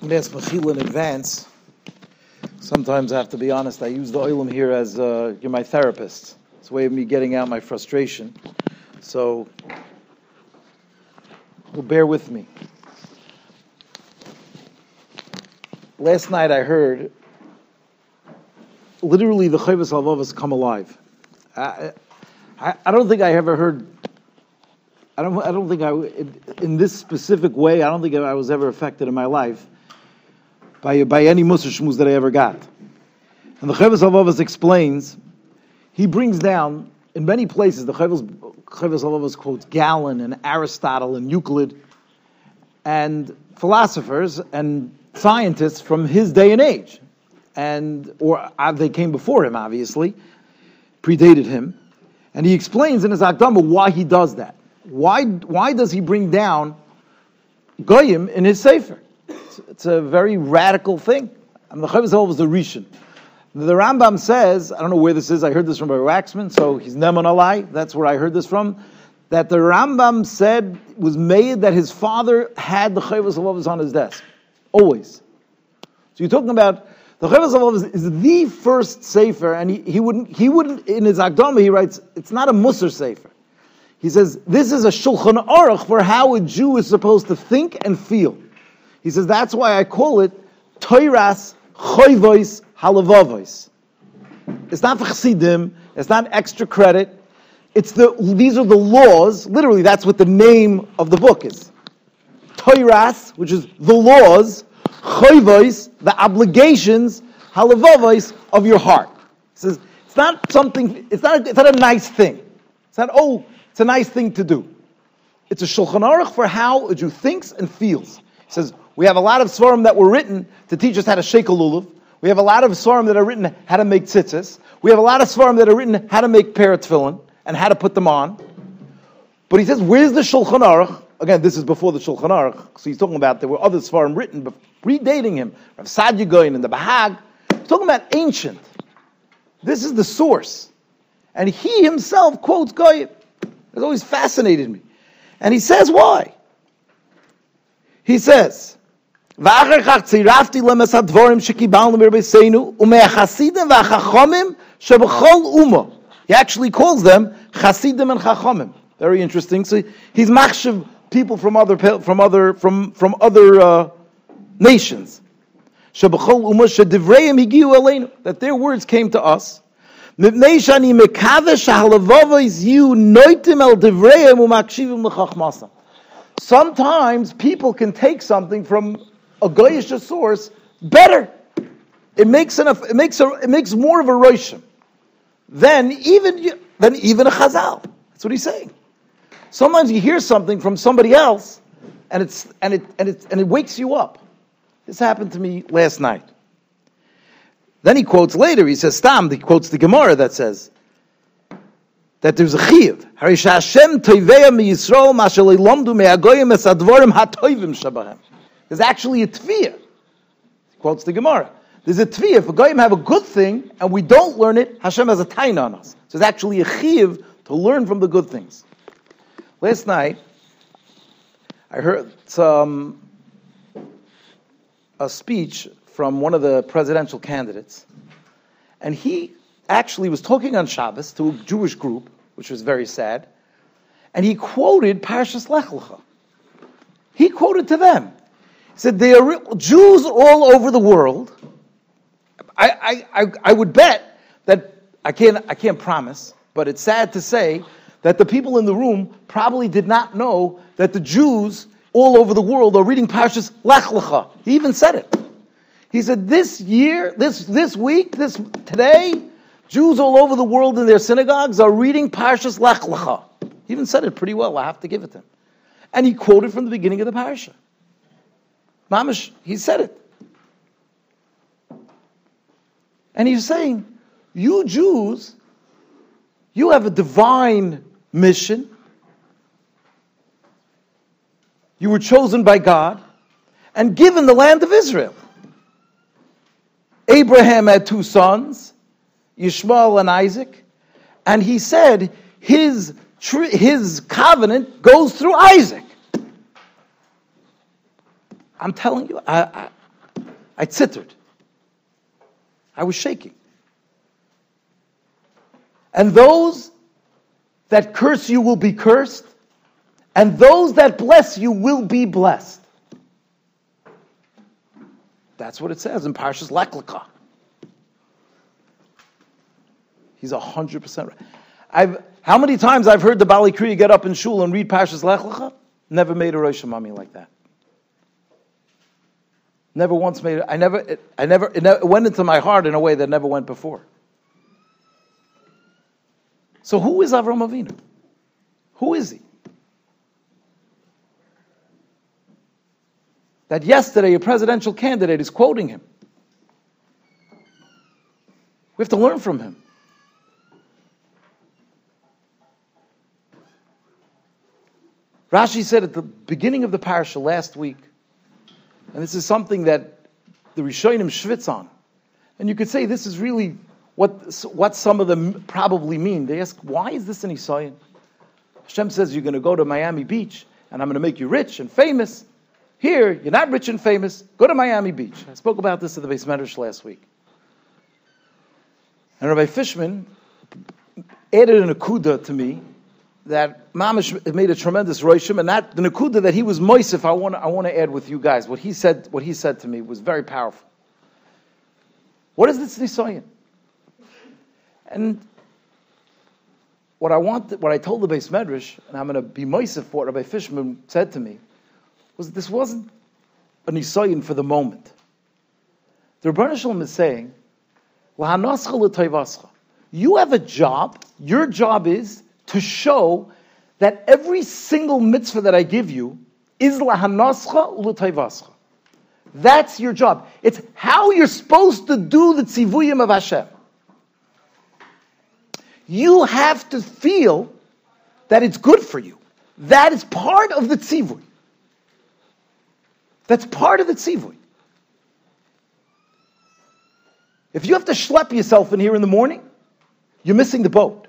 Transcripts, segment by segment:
Going to ask Mechila in advance. Sometimes I have to be honest, I use the oilim here as uh, you're my therapist. It's a way of me getting out my frustration. So, well, bear with me. Last night I heard literally the Chovos HaLevavos come alive. I, I, I don't think I ever heard. I don't. I don't think I in this specific way. I don't think I was ever affected in my life by by any Musar shmuz that I ever got. And the Chovos HaLevavos explains. He brings down in many places the Chovos HaLevavos quotes Galen and Aristotle and Euclid and philosophers and scientists from his day and age, and or uh, they came before him, obviously, predated him, and he explains in his Akdama why he does that. Why why does he bring down goyim in his sefer? It's, a very radical thing. And the Chovos was the Rishon. The Rambam says, I don't know where this is, I heard this from a Waxman, so he's Neman Alai, that's where I heard this from, that the Rambam said, was made that his father had the Chovos on his desk. Always. So you're talking about the Chovos HaLevavos is, the first sefer, and he, he wouldn't he wouldn't in his Akdama he writes it's not a Musar sefer. He says this is a Shulchan Aruch for how a Jew is supposed to think and feel. He says that's why I call it Toiras Choivois Halavavois. It's not for Chassidim. It's not extra credit. It's the these are the laws. Literally, that's what the name of the book is. Toiras, which is the laws, Choivois, the obligations, halavavos of your heart. He says it's not something. It's not. A, it's not a nice thing. It's not. Oh, it's a nice thing to do. It's a shulchan aruch for how a Jew thinks and feels. He says we have a lot of sforim that were written to teach us how to shake a lulav. We have a lot of sforim that are written how to make tzitzis. We have a lot of sforim that are written how to make parrot tefillin and how to put them on. But he says, where's the shulchan aruch? Again, this is before the Shulchan Aruch, so he's talking about there were other sforim written predating him, Rav Saadia Gaon and the Bahag. He's talking about ancient. This is the source. And he himself quotes Goyim. It's always fascinated me. And he says why. He says, ואחר כך צירפתי למס הדבורים שקיבלנו מרביסינו ומהחסידים והחכמים שבכל אומה. He actually calls them chasidim and chachamim. Very interesting. So he's machshav people from other from other from from other uh, nations. That their words came to us. Sometimes people can take something from a goyish source better. It makes enough. It makes a, It makes more of a roshim than even than even a chazal. That's what he's saying. Sometimes you hear something from somebody else, and it's and it and it and it wakes you up. This happened to me last night. Then he quotes later. He says, "Stam." He quotes the Gemara that says that there's a chiyuv. Harisha Hashem toiveya mi Yisrael mashalei lomdu me'agoyim esadvorim hatoivim shabahem. There's actually a tviyah. He quotes the Gemara. There's a tviyah. If a goyim have a good thing and we don't learn it, Hashem has a tain on us. So it's actually a chiyuv to learn from the good things. Last night, I heard some a speech from one of the presidential candidates, and he actually was talking on Shabbos to a Jewish group, which was very sad, and he quoted Parshas Lech Lecha. He quoted to them. Said, "They are Jews all over the world. I, I, I, I would bet that I can't, I can't promise, but it's sad to say that the people in the room probably did not know that the Jews all over the world are reading Parshas Lech Lecha. He even said it. He said, this year, this, this week, this, today, Jews all over the world in their synagogues are reading Parshas Lech Lecha. He even said it pretty well. I have to give it to him. And he quoted from the beginning of the parasha. Mamish, he said it. And he's saying, you Jews, you have a divine mission. You were chosen by God and given the land of Israel. Abraham had two sons, Ishmael and Isaac, and he said his, his covenant goes through Isaac. I'm telling you, I, I, I tittered. I was shaking. And those that curse you will be cursed, and those that bless you will be blessed. That's what it says in Parshas Lecha. He's hundred percent right. I've how many times I've heard the Bali Kriya get up in shul and read Parshas Lech Lecha? Never made a Rosh Mami like that. Never once made. I never. It, I never. It, never, it went into my heart in a way that never went before. So who is Avram Avinu? Who is he? That yesterday a presidential candidate is quoting him. We have to learn from him. Rashi said at the beginning of the parasha last week, and this is something that the Rishonim schwitz on, and you could say this is really what, what some of them probably mean. They ask, why is this an Isayan? Hashem says you're going to go to Miami Beach, and I'm going to make you rich and famous. Here, you're not rich and famous. Go to Miami Beach. I spoke about this at the Beis Medrash last week. And Rabbi Fishman added an akuda to me that Mamish made a tremendous roishim, and that the nakuda that he was moisif, I want I want to add with you guys. What he said, what he said to me was very powerful. What is this nisayan? And what I want, what I told the base Medrash, and I'm going to be moisif for what Rabbi Fishman said to me, was this wasn't a nisayan for the moment. The Rebbeinu Shalom is saying, you have a job. Your job is to show that every single mitzvah that I give you is lahanascha u'l'tayvascha. That's your job. It's how you're supposed to do the tzivuyim of Hashem. You have to feel that it's good for you. That is part of the tzivuy. That's part of the tzivuy. If you have to schlep yourself in here in the morning, you're missing the boat.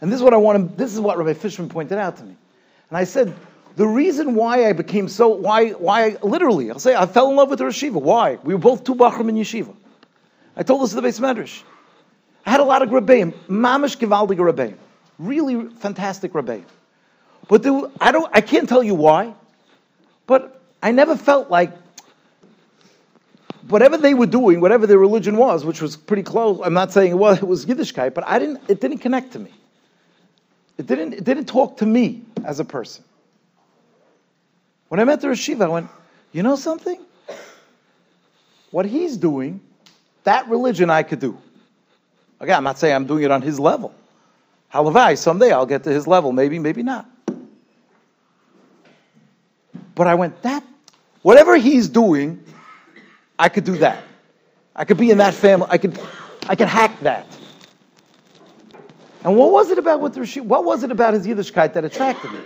And this is what I want to, this is what Rabbi Fishman pointed out to me. And I said, the reason why I became so, why, why, literally, I'll say, I fell in love with the Yeshiva. Why? We were both two Bachram in Yeshiva. I told this to the Beis Medrash. I had a lot of Rebbeim, mamish givaldig Rebbeim. Really fantastic Rebbeim. But there, I, don't, I can't tell you why, but I never felt like whatever they were doing, whatever their religion was, which was pretty close, I'm not saying it was, it was Yiddishkeit, but I didn't, it didn't connect to me. It didn't, it didn't talk to me as a person. When I met the Rashiva, I went, you know something? What he's doing, that religion I could do. Again, I'm not saying I'm doing it on his level. Halavai, someday I'll get to his level, maybe, maybe not. But I went, that, whatever he's doing, I could do that. I could be in that family. I could, I could hack that. And what was it about with Rashi? What was it about his Yiddishkeit that attracted me?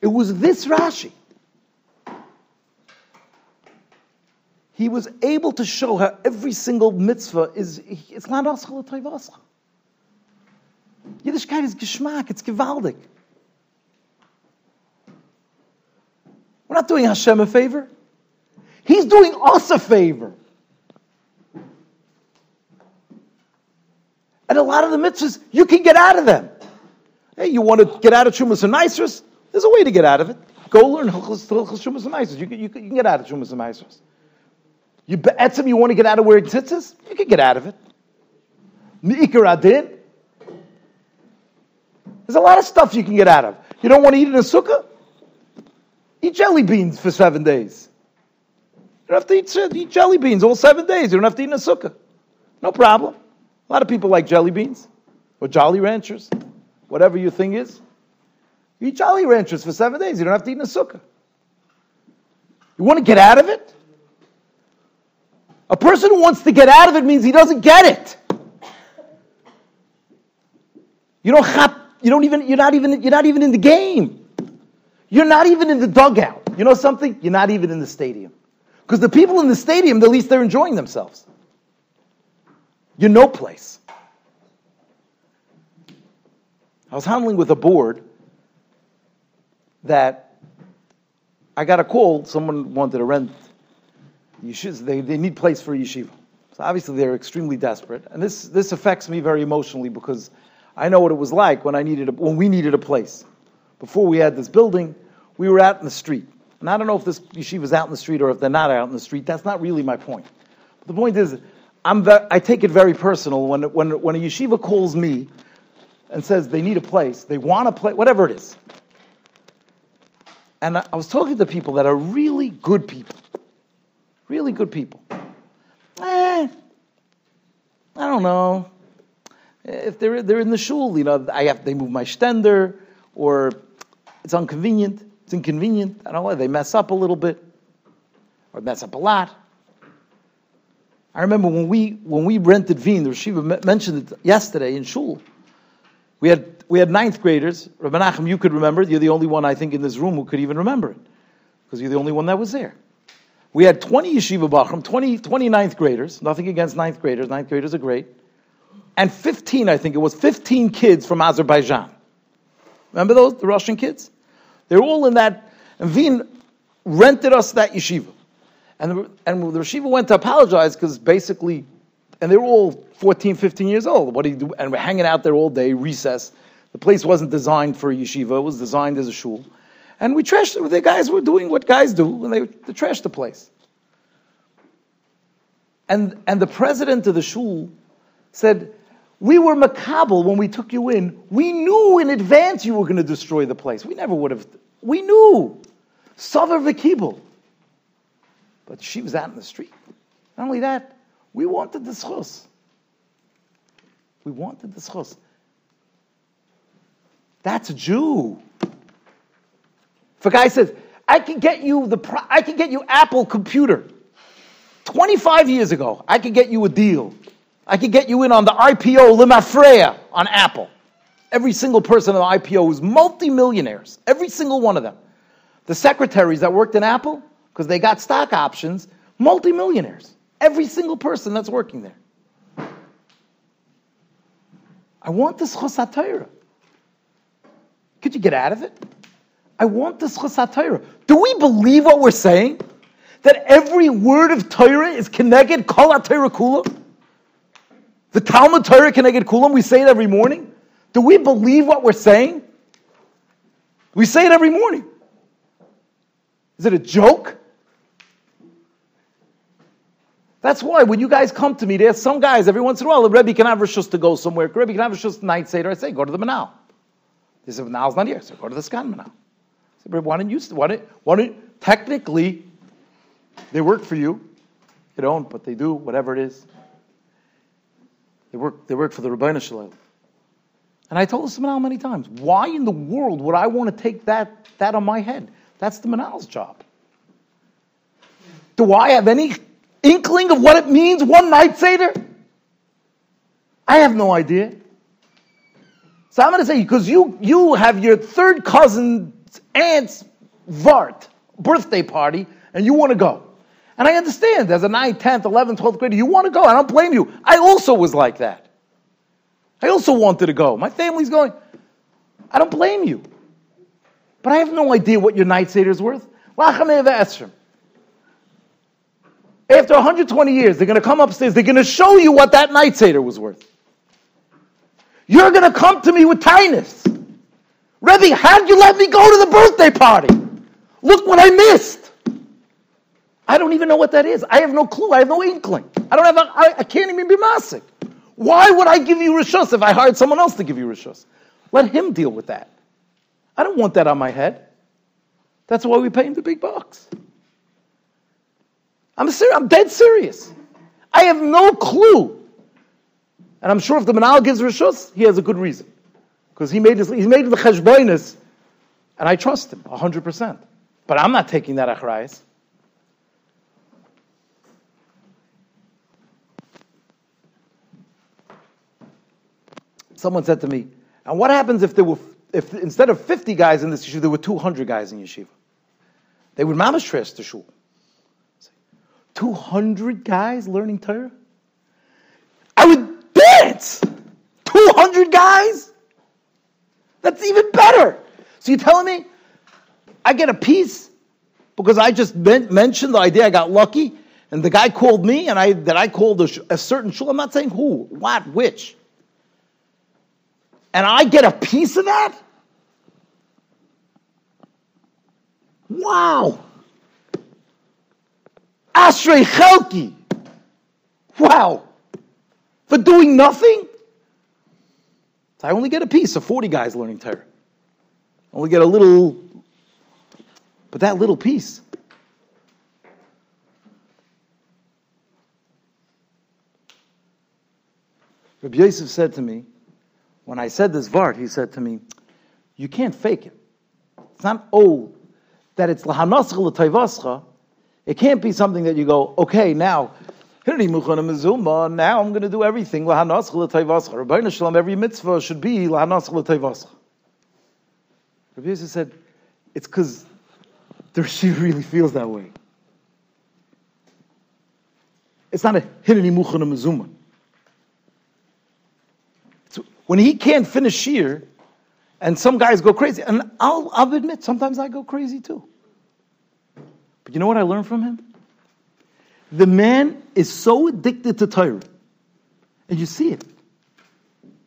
It was this Rashi. He was able to show how every single mitzvah is it's not Yiddishkeit is geschmack, it's gewaldig. We're not doing Hashem a favor. He's doing us a favor. And a lot of the mitzvahs, you can get out of them. Hey, you want to get out of Shumas and Maisers? There's a way to get out of it. Go learn Hilchas Shumas and Maisers. You can, you, can, you can get out of Shumas and Maisers. You etzim, you want to get out of wearing tzitzis? You can get out of it. Me'ikar adin. There's a lot of stuff you can get out of. You don't want to eat in a sukkah? Eat jelly beans for seven days. You don't have to eat, eat jelly beans all seven days. You don't have to eat in a sukkah. No problem. A lot of people like jelly beans or Jolly Ranchers, whatever your thing is. You eat Jolly Ranchers for seven days. You don't have to eat in a sukkah. You want to get out of it? A person who wants to get out of it means he doesn't get it. You don't have, you don't even, you're not even, you're not even in the game. You're not even in the dugout. You know something? You're not even in the stadium. Because the people in the stadium, at least they're enjoying themselves. You're no place. I was handling with a board that I got a call, someone wanted to rent Yeshivas, they, they need place for yeshiva. So obviously they're extremely desperate. And this, this affects me very emotionally because I know what it was like when, I needed a, when we needed a place. Before we had this building, we were out in the street. And I don't know if this yeshiva is out in the street or if they're not out in the street. That's not really my point. But the point is, I'm ve- I take it very personal when, when, when a yeshiva calls me and says they need a place, they want a place, whatever it is. And I, I was talking to people that are really good people. Really good people. Eh, I don't know. If they're, they're in the shul, you know, I have, they move my stender, or it's inconvenient. It's inconvenient. I don't know. They mess up a little bit, or mess up a lot. I remember when we when we rented Veen, the Shiva mentioned it yesterday in shul. We had we had ninth graders. Rabbi Nachum, you could remember. You're the only one I think in this room who could even remember it, because you're the only one that was there. We had 20 yeshiva bachram, 20, 20 ninth graders. Nothing against ninth graders. Ninth graders are great. And 15, I think it was 15 kids from Azerbaijan. Remember those, the Russian kids? They're all in that. And rented us that yeshiva. And the, and the yeshiva went to apologize because basically, and they were all 14, 15 years old. What do you do? And we're hanging out there all day, recess. The place wasn't designed for a yeshiva, it was designed as a shul. And we trashed it. The guys were doing what guys do, and they, they trashed the place. And, and the president of the shul said, we were makabel when we took you in. We knew in advance you were going to destroy the place. We never would have. We knew. Savar v'kibel. But she was out in the street. Not only that, we wanted the schus. We wanted the schus. That's a Jew. If a guy says, I can get you the I can get you Apple computer. 25 years ago, I could get you a deal. I could get you in on the IPO Limafreya on Apple. Every single person on the IPO was multimillionaires. Every single one of them. The secretaries that worked in Apple, because they got stock options, multimillionaires. Every single person that's working there. I want this chosat Could you get out of it? I want this chosat Do we believe what we're saying? That every word of Torah is connected kol Torah kula? The Talmud Torah Keneged Kulam, we say it every morning. Do we believe what we're saying? We say it every morning. Is it a joke? That's why when you guys come to me, there's some guys every once in a while, the Rebbe can have Rishus to go somewhere. Rebbe can have Rishus night Seder. I say, go to the Manal. They say, Manal's not here, so go to the Skan Manal. I say, why don't you, why don't, why don't, technically, they work for you. You don't, but they do, whatever it is. They work, they work for the Rabbeinu Shalom. And I told this to Manal many times. Why in the world would I want to take that, that on my head? That's the Manal's job. Do I have any inkling of what it means one night Seder? I have no idea. So I'm going to say, because you, you have your third cousin's aunt's Vart birthday party, and you want to go. And I understand as a 9th, 10th, 11th, 12th grader, you want to go. I don't blame you. I also was like that. I also wanted to go. My family's going. I don't blame you. But I have no idea what your night Seder is worth. After 120 years, they're going to come upstairs. They're going to show you what that night Seder was worth. You're going to come to me with kindness. Rebbe, how'd you let me go to the birthday party? Look what I missed. I don't even know what that is. I have no clue. I have no inkling. I don't have. A, I, I can't even be masik. Why would I give you rishus if I hired someone else to give you rishus? Let him deal with that. I don't want that on my head. That's why we pay him the big bucks. I'm serious. I'm dead serious. I have no clue. And I'm sure if the Manal gives rishus, he has a good reason. Because he made his, he made the cheshbonis, and I trust him 100%. But I'm not taking that achrayas. someone said to me, and what happens if there were, if instead of 50 guys in this yeshiva, there were 200 guys in yeshiva? They would mamash the shul. 200 guys learning Torah? I would dance! 200 guys? That's even better. So you're telling me I get a piece because I just mentioned the idea I got lucky and the guy called me, and I that I called a, a certain shul. I'm not saying who, what, which, and I get a piece of that. Wow. Ashrei Chelki. Wow. For doing nothing? I only get a piece of 40 guys learning Torah. Only get a little, but that little piece. Rabbi Yosef said to me, when I said this vart, he said to me, you can't fake it. It's not, old that it's lahanascha l'tayvascha. It can't be something that you go, okay, now, now I'm going to do everything. Every mitzvah should be. Rabbi Yosef said, it's because she really feels that way. It's not a hineni muchana mezuma. When he can't finish shiur, and some guys go crazy, and I'll, I'll admit, sometimes I go crazy too. But you know what I learned from him? The man is so addicted to Torah, and you see it.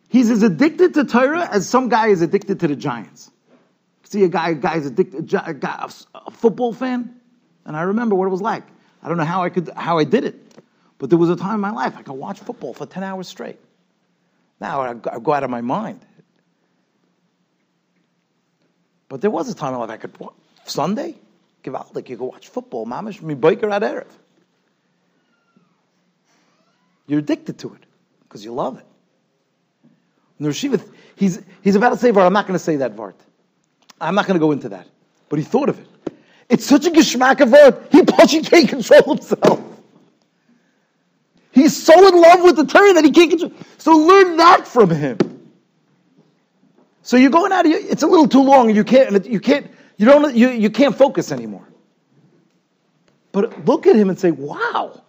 He's as addicted to Torah as some guy is addicted to the Giants. See a guy, a guy's addicted, a, guy, a football fan, and I remember what it was like. I don't know how I could, how I did it, but there was a time in my life I could watch football for ten hours straight. Now I go out of my mind. But there was a time in my life I could Sunday, out you could watch football, mamish me biker at erev. You're addicted to it because you love it. And the Rashiva, he's he's about to say. I'm not going to say that Vart. I'm not going to go into that. But he thought of it. It's such a geschmack of Vart. He he can't control himself. He's so in love with the Torah that he can't control. So learn that from him. So you're going out of your, it's a little too long and you can't, you can't, you don't, you, you can't focus anymore. But look at him and say, wow.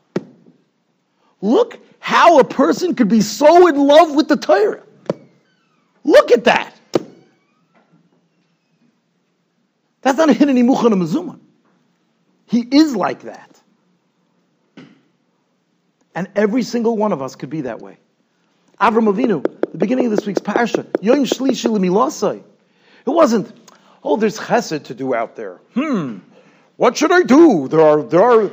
Look how a person could be so in love with the Torah. Look at that. That's not a hineni muchana mezuma. He is like that. And every single one of us could be that way. Avram Avinu, the beginning of this week's parsha, Yom Shlishi Lemilosai. It wasn't, oh, there's chesed to do out there. Hmm, what should I do? There are, there are,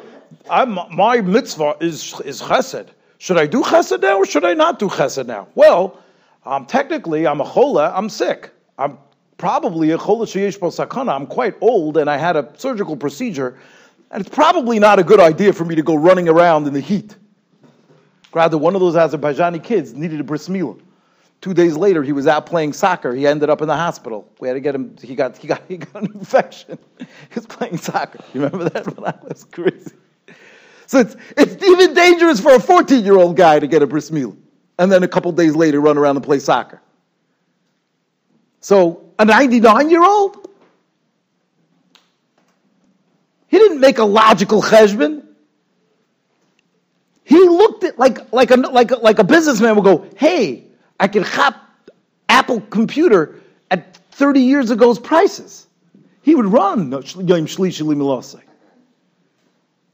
I'm, my mitzvah is, is chesed. Should I do chesed now or should I not do chesed now? Well, um, technically, I'm a chola, I'm sick. I'm probably a chola sheyesh sakana. I'm quite old and I had a surgical procedure, and it's probably not a good idea for me to go running around in the heat. Rather, one of those Azerbaijani kids needed a bris milah. Two days later, he was out playing soccer. He ended up in the hospital. We had to get him. He got he got he got an infection. he was playing soccer. You remember that? That was crazy. So it's it's even dangerous for a 14 year old guy to get a bris milah, and then a couple days later run around and play soccer. So a 99 year old, he didn't make a logical cheshbon. He looked at like like a like a, like a businessman would go, "Hey, I can hop Apple computer at 30 years ago's prices." He would run.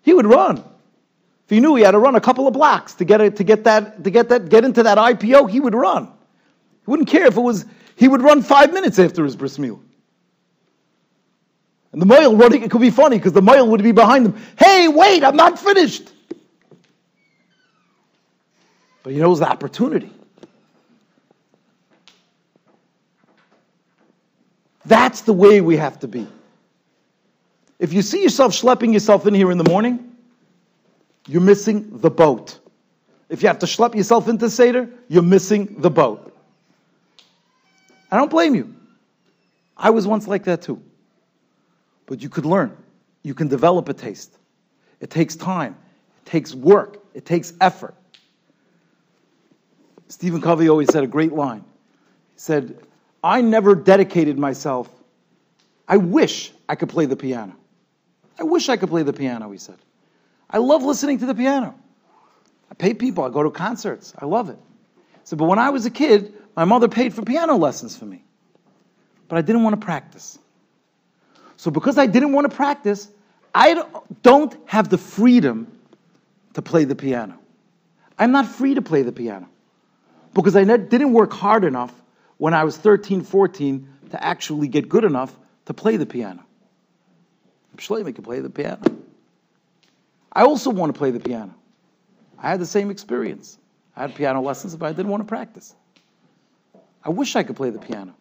He would run. If he knew he had to run a couple of blocks to get it, to get that to get that get into that IPO, he would run. He wouldn't care if it was. He would run five minutes after his bris milah. And the mohel running, it could be funny because the mohel would be behind him. Hey, wait, I'm not finished. But he knows the opportunity. That's the way we have to be. If you see yourself schlepping yourself in here in the morning, you're missing the boat. If you have to schlep yourself into Seder, you're missing the boat. I don't blame you. I was once like that too. But you could learn. You can develop a taste. It takes time. It takes work. It takes effort. Stephen Covey always said a great line. He said, I never dedicated myself. I wish I could play the piano. I wish I could play the piano, he said. I love listening to the piano. I pay people, I go to concerts. I love it. So, but when I was a kid, my mother paid for piano lessons for me. But I didn't want to practice. So because I didn't want to practice, I don't have the freedom to play the piano. I'm not free to play the piano because I didn't work hard enough when I was 13, 14 to actually get good enough to play the piano. Shlomo can play the piano. I also want to play the piano. I had the same experience. I had piano lessons, but I didn't want to practice. I wish I could play the piano.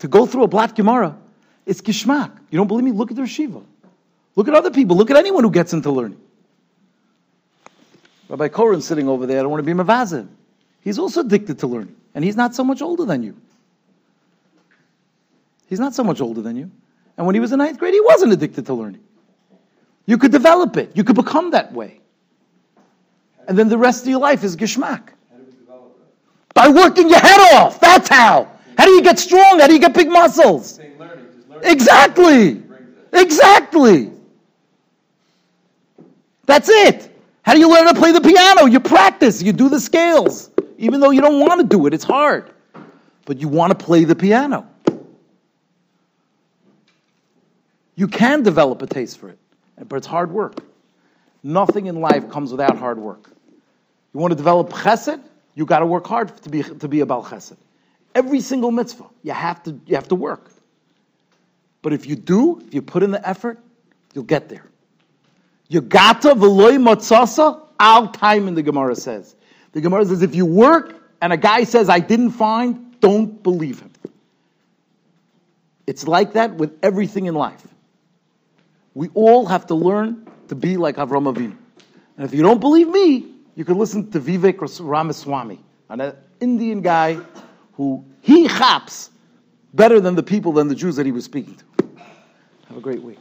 To go through a Blatt Gemara, it's gishmak. You don't believe me? Look at the Shiva. Look at other people. Look at anyone who gets into learning. Rabbi Koren sitting over there, I don't want to be Mavazim. He's also addicted to learning. And he's not so much older than you. He's not so much older than you. And when he was in ninth grade, he wasn't addicted to learning. You could develop it. You could become that way. And then the rest of your life is gishmak. By working your head off. That's how. How do you get strong? How do you get big muscles? Exactly. Exactly. That's it. How do you learn to play the piano? You practice, you do the scales. Even though you don't want to do it, it's hard. But you want to play the piano. You can develop a taste for it, but it's hard work. Nothing in life comes without hard work. You want to develop chesed? You got to work hard to be to be a bal chesed. Every single mitzvah, you have to you have to work. But if you do, if you put in the effort, you'll get there. You gata v'loy matzasa al time in the Gemara says. The Gemara says if you work and a guy says I didn't find, don't believe him. It's like that with everything in life. We all have to learn to be like Avram Avinu. And if you don't believe me, you can listen to Vivek Ramaswamy, an Indian guy who he chaps better than the people, than the Jews that he was speaking to. Have a great week.